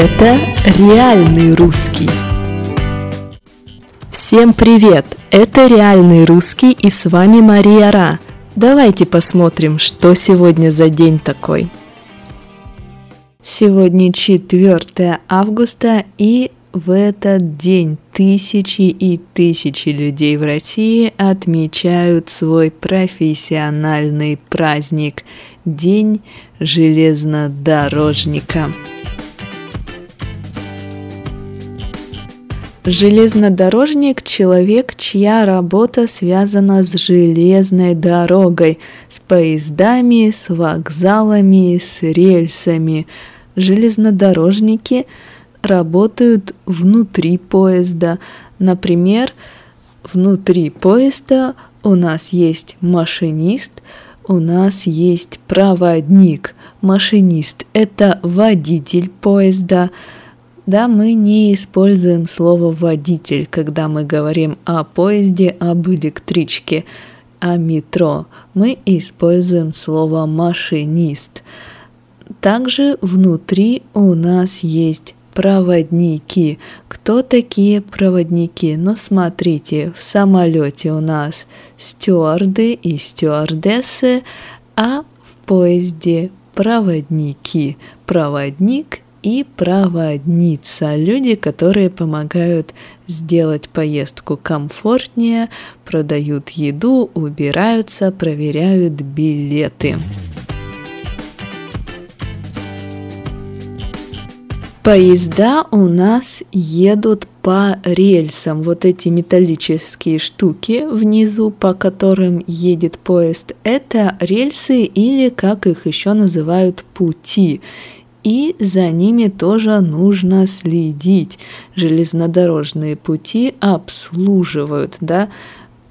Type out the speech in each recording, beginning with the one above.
Это реальный русский. Всем привет! Это реальный русский и с вами Мария Ра. Давайте посмотрим, что сегодня за день такой. Сегодня 4 августа и в этот день тысячи и тысячи людей в России отмечают свой профессиональный праздник – День железнодорожника. Железнодорожник – человек, чья работа связана с железной дорогой, с поездами, с вокзалами, с рельсами. Железнодорожники работают внутри поезда. Например, внутри поезда у нас есть машинист, у нас есть проводник. Машинист – это водитель поезда – да, мы не используем слово водитель, когда мы говорим о поезде, об электричке, о метро. Мы используем слово машинист. Также внутри у нас есть проводники. Кто такие проводники? Ну, смотрите, в самолете у нас стюарды и стюардессы, а в поезде проводники. Проводник и проводница. Люди, которые помогают сделать поездку комфортнее, продают еду, убираются, проверяют билеты. Поезда у нас едут по рельсам. Вот эти металлические штуки внизу, по которым едет поезд, это рельсы или, как их еще называют, пути и за ними тоже нужно следить. Железнодорожные пути обслуживают, да,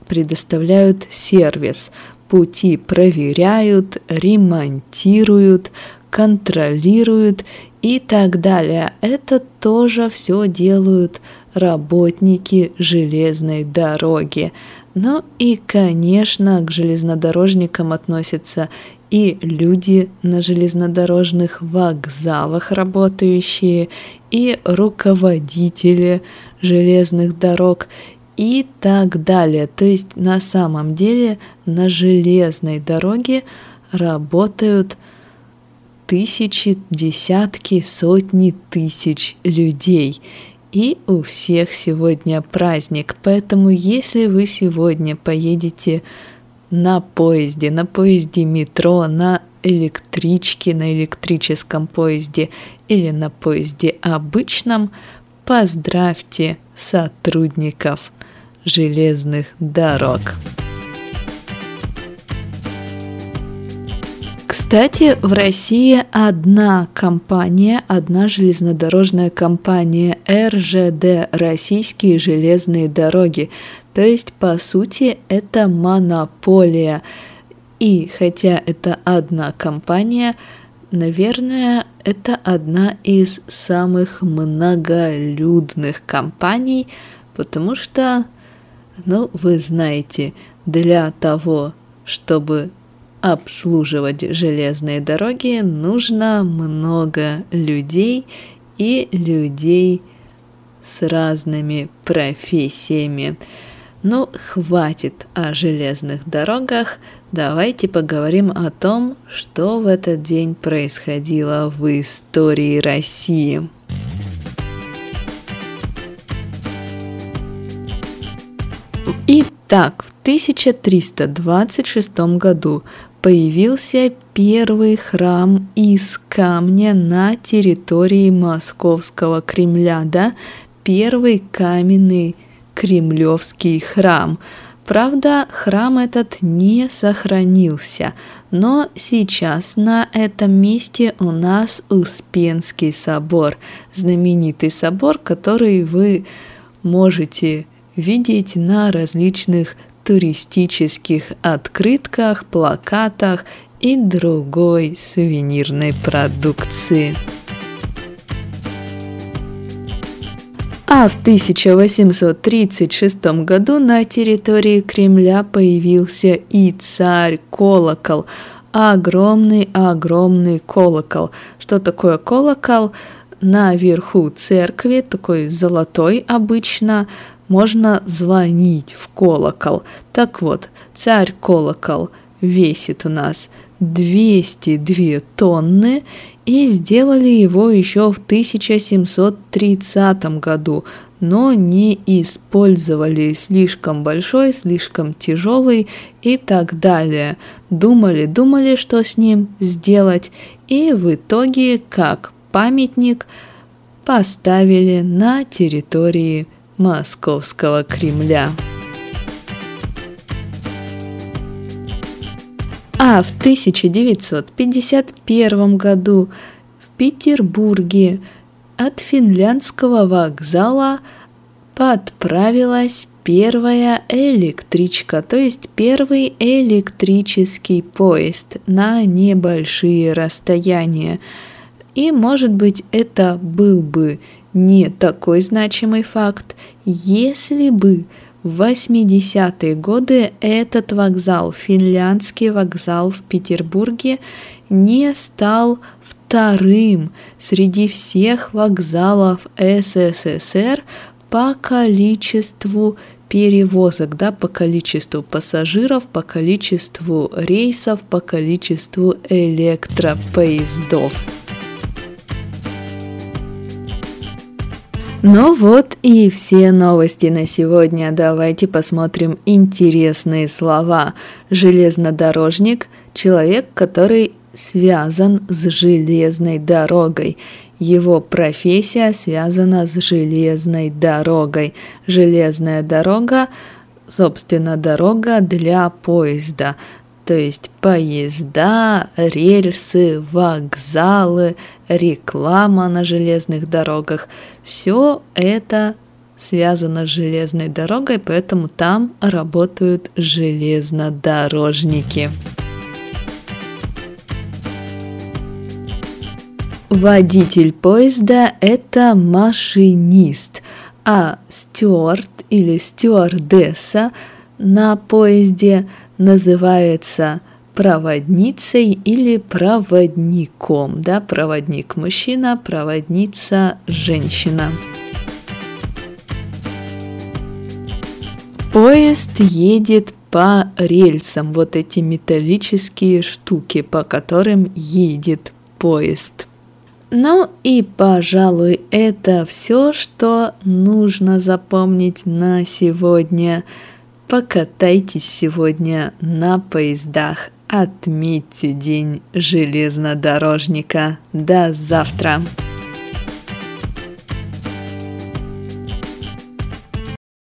предоставляют сервис. Пути проверяют, ремонтируют, контролируют и так далее. Это тоже все делают работники железной дороги. Ну и, конечно, к железнодорожникам относятся и люди на железнодорожных вокзалах работающие, и руководители железных дорог и так далее. То есть на самом деле на железной дороге работают тысячи, десятки, сотни тысяч людей. И у всех сегодня праздник, поэтому если вы сегодня поедете на поезде, на поезде метро, на электричке, на электрическом поезде или на поезде обычном, поздравьте сотрудников железных дорог. Кстати, в России одна компания, одна железнодорожная компания РЖД Российские железные дороги. То есть, по сути, это монополия. И хотя это одна компания, наверное, это одна из самых многолюдных компаний, потому что, ну, вы знаете, для того, чтобы обслуживать железные дороги, нужно много людей и людей с разными профессиями. Ну, хватит о железных дорогах, давайте поговорим о том, что в этот день происходило в истории России. Итак, в 1326 году появился первый храм из камня на территории Московского Кремля, да, первый каменный Кремлевский храм. Правда, храм этот не сохранился, но сейчас на этом месте у нас Успенский собор, знаменитый собор, который вы можете видеть на различных туристических открытках, плакатах и другой сувенирной продукции. А в 1836 году на территории Кремля появился и царь-колокол, огромный-огромный колокол. Что такое колокол? наверху церкви, такой золотой обычно, можно звонить в колокол. Так вот, царь колокол весит у нас 202 тонны, и сделали его еще в 1730 году, но не использовали слишком большой, слишком тяжелый и так далее. Думали, думали, что с ним сделать, и в итоге, как памятник, поставили на территории Московского Кремля. А в 1951 году в Петербурге от финляндского вокзала подправилась первая электричка, то есть первый электрический поезд на небольшие расстояния. И, может быть, это был бы не такой значимый факт, если бы в 80-е годы этот вокзал, финляндский вокзал в Петербурге, не стал вторым среди всех вокзалов СССР по количеству перевозок, да, по количеству пассажиров, по количеству рейсов, по количеству электропоездов. Ну вот и все новости на сегодня. Давайте посмотрим интересные слова. Железнодорожник – человек, который связан с железной дорогой. Его профессия связана с железной дорогой. Железная дорога, собственно, дорога для поезда то есть поезда, рельсы, вокзалы, реклама на железных дорогах. Все это связано с железной дорогой, поэтому там работают железнодорожники. Водитель поезда – это машинист, а стюард или стюардесса на поезде – называется проводницей или проводником, да, проводник мужчина, проводница женщина. Поезд едет по рельсам, вот эти металлические штуки, по которым едет поезд. Ну и, пожалуй, это все, что нужно запомнить на сегодня. Покатайтесь сегодня на поездах. Отметьте День железнодорожника. До завтра!